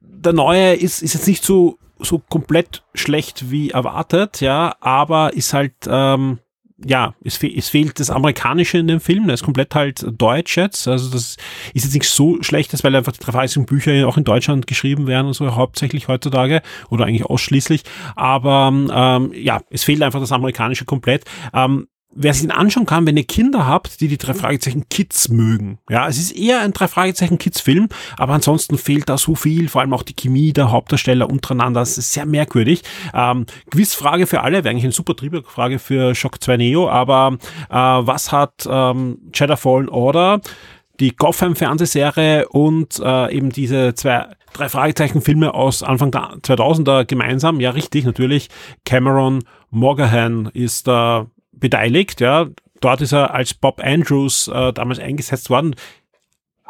Der neue ist ist jetzt nicht so so komplett schlecht wie erwartet, ja, aber ist halt ähm, ja, es, fe es fehlt das Amerikanische in dem Film, der ist komplett halt deutsch jetzt. Also das ist jetzt nicht so schlecht, weil einfach die drei Bücher auch in Deutschland geschrieben werden und so hauptsächlich heutzutage oder eigentlich ausschließlich. Aber ähm, ja, es fehlt einfach das Amerikanische komplett. Ähm, wer sich den anschauen kann, wenn ihr Kinder habt, die die drei Fragezeichen Kids mögen. Ja, es ist eher ein drei Fragezeichen Kids Film, aber ansonsten fehlt da so viel, vor allem auch die Chemie der Hauptdarsteller untereinander. Das ist sehr merkwürdig. Ähm, Quizfrage für alle, wäre eigentlich eine super Triebfrage für Shock 2 Neo, aber äh, was hat ähm, Jedi Fallen Order die Gotham-Fernsehserie und äh, eben diese zwei, drei Fragezeichen-Filme aus Anfang der 2000er gemeinsam. Ja, richtig, natürlich. Cameron Morgahan ist da beteiligt, ja. dort ist er als Bob Andrews äh, damals eingesetzt worden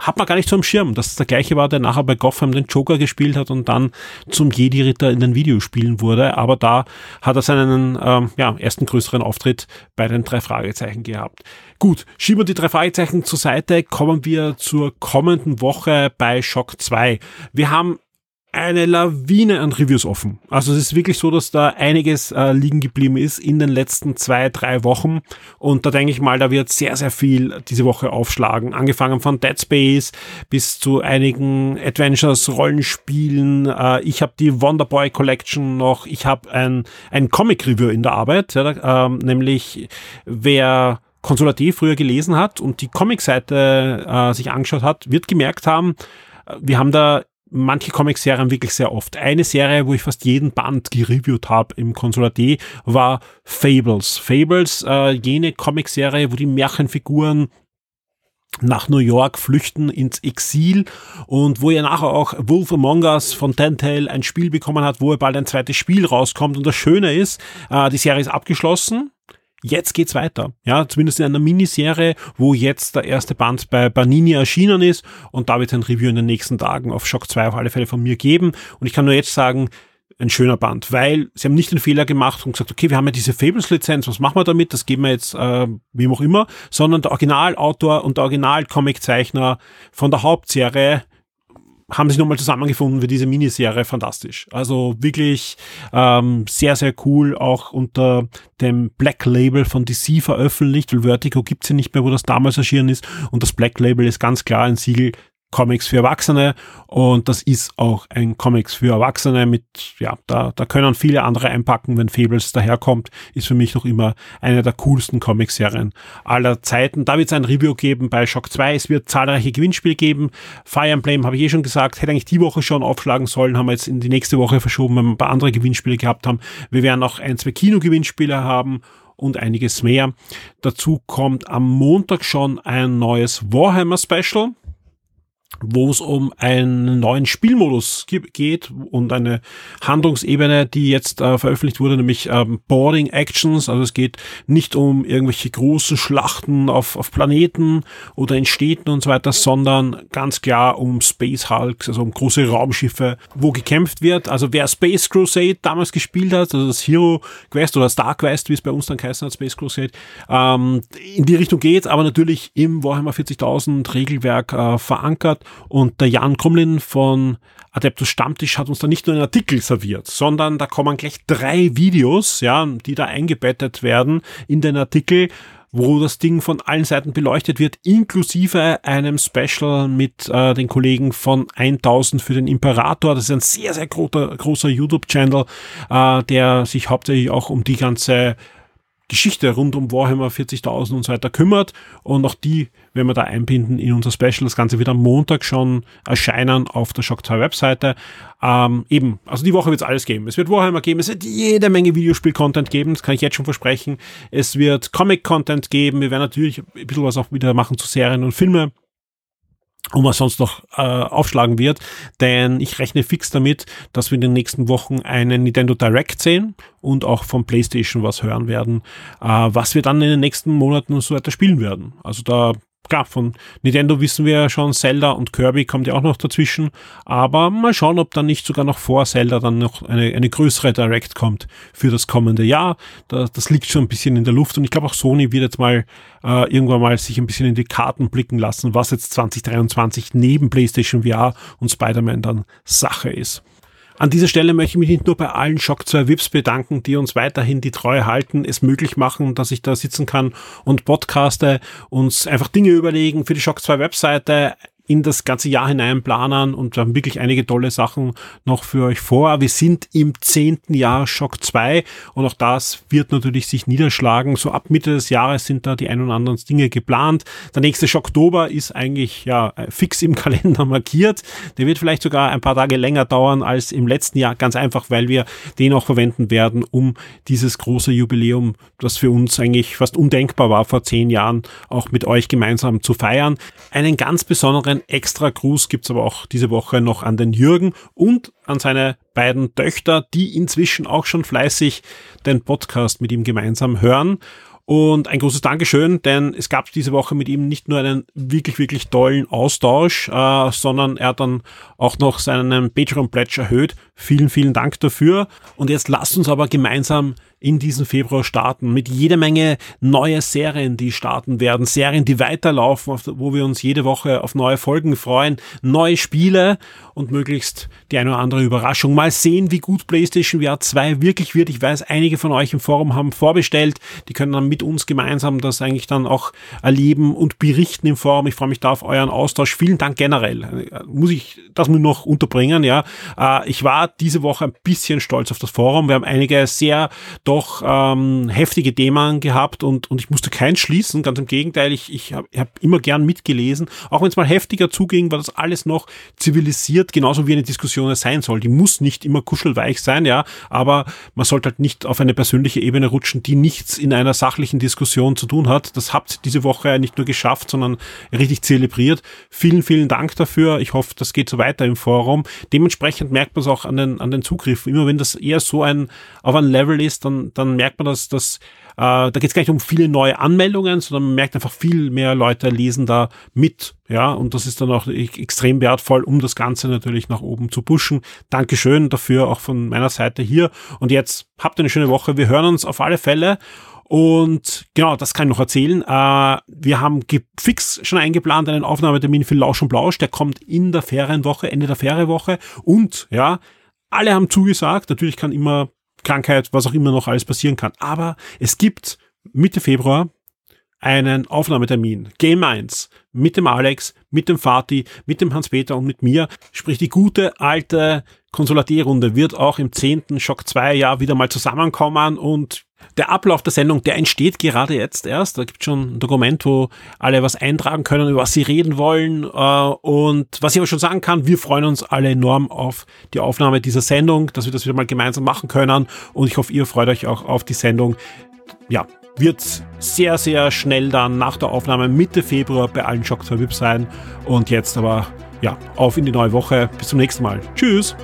hat man gar nicht so am Schirm, dass es der gleiche war, der nachher bei Gotham den Joker gespielt hat und dann zum Jedi-Ritter in den Videospielen wurde. Aber da hat er seinen ähm, ja, ersten größeren Auftritt bei den drei Fragezeichen gehabt. Gut, schieben wir die drei Fragezeichen zur Seite, kommen wir zur kommenden Woche bei Shock 2. Wir haben eine Lawine an Reviews offen. Also es ist wirklich so, dass da einiges äh, liegen geblieben ist in den letzten zwei, drei Wochen. Und da denke ich mal, da wird sehr, sehr viel diese Woche aufschlagen. Angefangen von Dead Space bis zu einigen Adventures, Rollenspielen. Äh, ich habe die Wonderboy Collection noch. Ich habe ein, ein Comic-Review in der Arbeit, ja, äh, nämlich wer Konsulativ früher gelesen hat und die Comic-Seite äh, sich angeschaut hat, wird gemerkt haben, äh, wir haben da manche Comic-Serien wirklich sehr oft. Eine Serie, wo ich fast jeden Band gereviewt habe im Konsulat D, war Fables. Fables, äh, jene Comic-Serie, wo die Märchenfiguren nach New York flüchten ins Exil und wo er nachher auch Wolf Among Us von Telltale ein Spiel bekommen hat, wo er bald ein zweites Spiel rauskommt. Und das Schöne ist, äh, die Serie ist abgeschlossen jetzt geht's weiter. Ja, zumindest in einer Miniserie, wo jetzt der erste Band bei Banini erschienen ist und da wird ein Review in den nächsten Tagen auf Shock 2 auf alle Fälle von mir geben. Und ich kann nur jetzt sagen, ein schöner Band, weil sie haben nicht den Fehler gemacht und gesagt, okay, wir haben ja diese Fables-Lizenz, was machen wir damit? Das geben wir jetzt äh, wem auch immer, sondern der Originalautor und der Original-Comic-Zeichner von der Hauptserie haben sich nochmal zusammengefunden für diese Miniserie. Fantastisch. Also wirklich ähm, sehr, sehr cool. Auch unter dem Black Label von DC veröffentlicht, weil Vertigo gibt's ja nicht mehr, wo das damals erschienen ist. Und das Black Label ist ganz klar ein Siegel Comics für Erwachsene und das ist auch ein Comics für Erwachsene mit, ja, da, da können viele andere einpacken, wenn Fables daherkommt, ist für mich noch immer eine der coolsten Comicserien aller Zeiten. Da wird es ein Review geben bei Shock 2, es wird zahlreiche Gewinnspiele geben. Fire Emblem habe ich eh schon gesagt, hätte eigentlich die Woche schon aufschlagen sollen, haben wir jetzt in die nächste Woche verschoben, wenn wir ein paar andere Gewinnspiele gehabt haben. Wir werden auch ein, zwei Kino-Gewinnspiele haben und einiges mehr. Dazu kommt am Montag schon ein neues Warhammer Special wo es um einen neuen Spielmodus geht und eine Handlungsebene, die jetzt äh, veröffentlicht wurde, nämlich ähm, Boarding Actions. Also es geht nicht um irgendwelche großen Schlachten auf, auf Planeten oder in Städten und so weiter, sondern ganz klar um Space Hulks, also um große Raumschiffe, wo gekämpft wird. Also wer Space Crusade damals gespielt hat, also das Hero Quest oder Star Quest, wie es bei uns dann geheißen hat, Space Crusade, ähm, in die Richtung geht, aber natürlich im Warhammer 40.000 Regelwerk äh, verankert und der Jan Krumlin von Adeptus Stammtisch hat uns da nicht nur einen Artikel serviert, sondern da kommen gleich drei Videos, ja, die da eingebettet werden in den Artikel, wo das Ding von allen Seiten beleuchtet wird, inklusive einem Special mit äh, den Kollegen von 1000 für den Imperator. Das ist ein sehr, sehr großer, großer YouTube-Channel, äh, der sich hauptsächlich auch um die ganze Geschichte rund um Warhammer 40.000 und so weiter kümmert. Und auch die werden wir da einbinden in unser Special. Das Ganze wird am Montag schon erscheinen auf der Shock 2 Webseite. Ähm, eben, also die Woche wird es alles geben. Es wird Warhammer geben, es wird jede Menge Videospiel-Content geben, das kann ich jetzt schon versprechen. Es wird Comic-Content geben. Wir werden natürlich ein bisschen was auch wieder machen zu Serien und Filme und was sonst noch äh, aufschlagen wird, denn ich rechne fix damit, dass wir in den nächsten Wochen einen Nintendo Direct sehen und auch vom PlayStation was hören werden, äh, was wir dann in den nächsten Monaten und so weiter spielen werden. Also da klar, von Nintendo wissen wir ja schon, Zelda und Kirby kommt ja auch noch dazwischen. Aber mal schauen, ob dann nicht sogar noch vor Zelda dann noch eine, eine größere Direct kommt für das kommende Jahr. Das, das liegt schon ein bisschen in der Luft und ich glaube auch Sony wird jetzt mal äh, irgendwann mal sich ein bisschen in die Karten blicken lassen, was jetzt 2023 neben PlayStation VR und Spider-Man dann Sache ist. An dieser Stelle möchte ich mich nicht nur bei allen Shock 2 VIPs bedanken, die uns weiterhin die Treue halten, es möglich machen, dass ich da sitzen kann und podcaste, uns einfach Dinge überlegen für die Shock 2 Webseite, in das ganze Jahr hinein planen und wir haben wirklich einige tolle Sachen noch für euch vor. Wir sind im zehnten Jahr Shock 2 und auch das wird natürlich sich niederschlagen. So ab Mitte des Jahres sind da die ein oder anderen Dinge geplant. Der nächste Schocktober ist eigentlich ja fix im Kalender markiert. Der wird vielleicht sogar ein paar Tage länger dauern als im letzten Jahr, ganz einfach, weil wir den auch verwenden werden, um dieses große Jubiläum, das für uns eigentlich fast undenkbar war vor zehn Jahren, auch mit euch gemeinsam zu feiern. Einen ganz besonderen extra Gruß gibt's aber auch diese Woche noch an den Jürgen und an seine beiden Töchter, die inzwischen auch schon fleißig den Podcast mit ihm gemeinsam hören. Und ein großes Dankeschön, denn es gab diese Woche mit ihm nicht nur einen wirklich, wirklich tollen Austausch, äh, sondern er hat dann auch noch seinen Patreon-Pledge erhöht. Vielen, vielen Dank dafür. Und jetzt lasst uns aber gemeinsam in diesen Februar starten mit jeder Menge neue Serien, die starten werden, Serien, die weiterlaufen, wo wir uns jede Woche auf neue Folgen freuen, neue Spiele und möglichst die eine oder andere Überraschung. Mal sehen, wie gut PlayStation VR 2 wirklich wird. Ich weiß, einige von euch im Forum haben vorbestellt. Die können dann mit uns gemeinsam das eigentlich dann auch erleben und berichten im Forum. Ich freue mich da auf euren Austausch. Vielen Dank generell. Muss ich das nur noch unterbringen, ja. Äh, ich war diese Woche ein bisschen stolz auf das Forum. Wir haben einige sehr doch ähm, heftige Themen gehabt und, und ich musste keins schließen. Ganz im Gegenteil, ich, ich habe hab immer gern mitgelesen. Auch wenn es mal heftiger zuging, war das alles noch zivilisiert, genauso wie eine Diskussion sein soll. Die muss nicht immer kuschelweich sein, ja, aber man sollte halt nicht auf eine persönliche Ebene rutschen, die nichts in einer sachlichen Diskussion zu tun hat. Das habt diese Woche nicht nur geschafft, sondern richtig zelebriert. Vielen, vielen Dank dafür. Ich hoffe, das geht so weiter im Forum. Dementsprechend merkt man es auch an den, an den Zugriffen. Immer wenn das eher so ein auf ein Level ist, dann dann, merkt man, dass, dass äh, da geht es gar nicht um viele neue Anmeldungen, sondern man merkt einfach viel mehr Leute lesen da mit. Ja, und das ist dann auch e-, extrem wertvoll, um das Ganze natürlich nach oben zu pushen. Dankeschön dafür auch von meiner Seite hier. Und jetzt habt eine schöne Woche. Wir hören uns auf alle Fälle. Und genau, das kann ich noch erzählen. Äh, wir haben fix schon eingeplant einen Aufnahmetermin für Lausch und Blausch. Der kommt in der Ferienwoche, Ende der Ferienwoche. Und ja, alle haben zugesagt. Natürlich kann immer Krankheit, was auch immer noch alles passieren kann. Aber es gibt Mitte Februar einen Aufnahmetermin. Game 1 mit dem Alex, mit dem Fatih, mit dem Hans-Peter und mit mir. Sprich, die gute alte Konsulatierrunde wird auch im 10. Schock 2 Jahr wieder mal zusammenkommen und der Ablauf der Sendung, der entsteht gerade jetzt erst. Da gibt es schon ein Dokument, wo alle was eintragen können, über was sie reden wollen. Äh, und was ich aber schon sagen kann, wir freuen uns alle enorm auf die Aufnahme dieser Sendung, dass wir das wieder mal gemeinsam machen können. Und ich hoffe, ihr freut euch auch auf die Sendung. Ja, wird sehr, sehr schnell dann nach der Aufnahme Mitte Februar bei allen Shock 2 VIP sein. Und jetzt aber, ja, auf in die neue Woche. Bis zum nächsten Mal. Tschüss!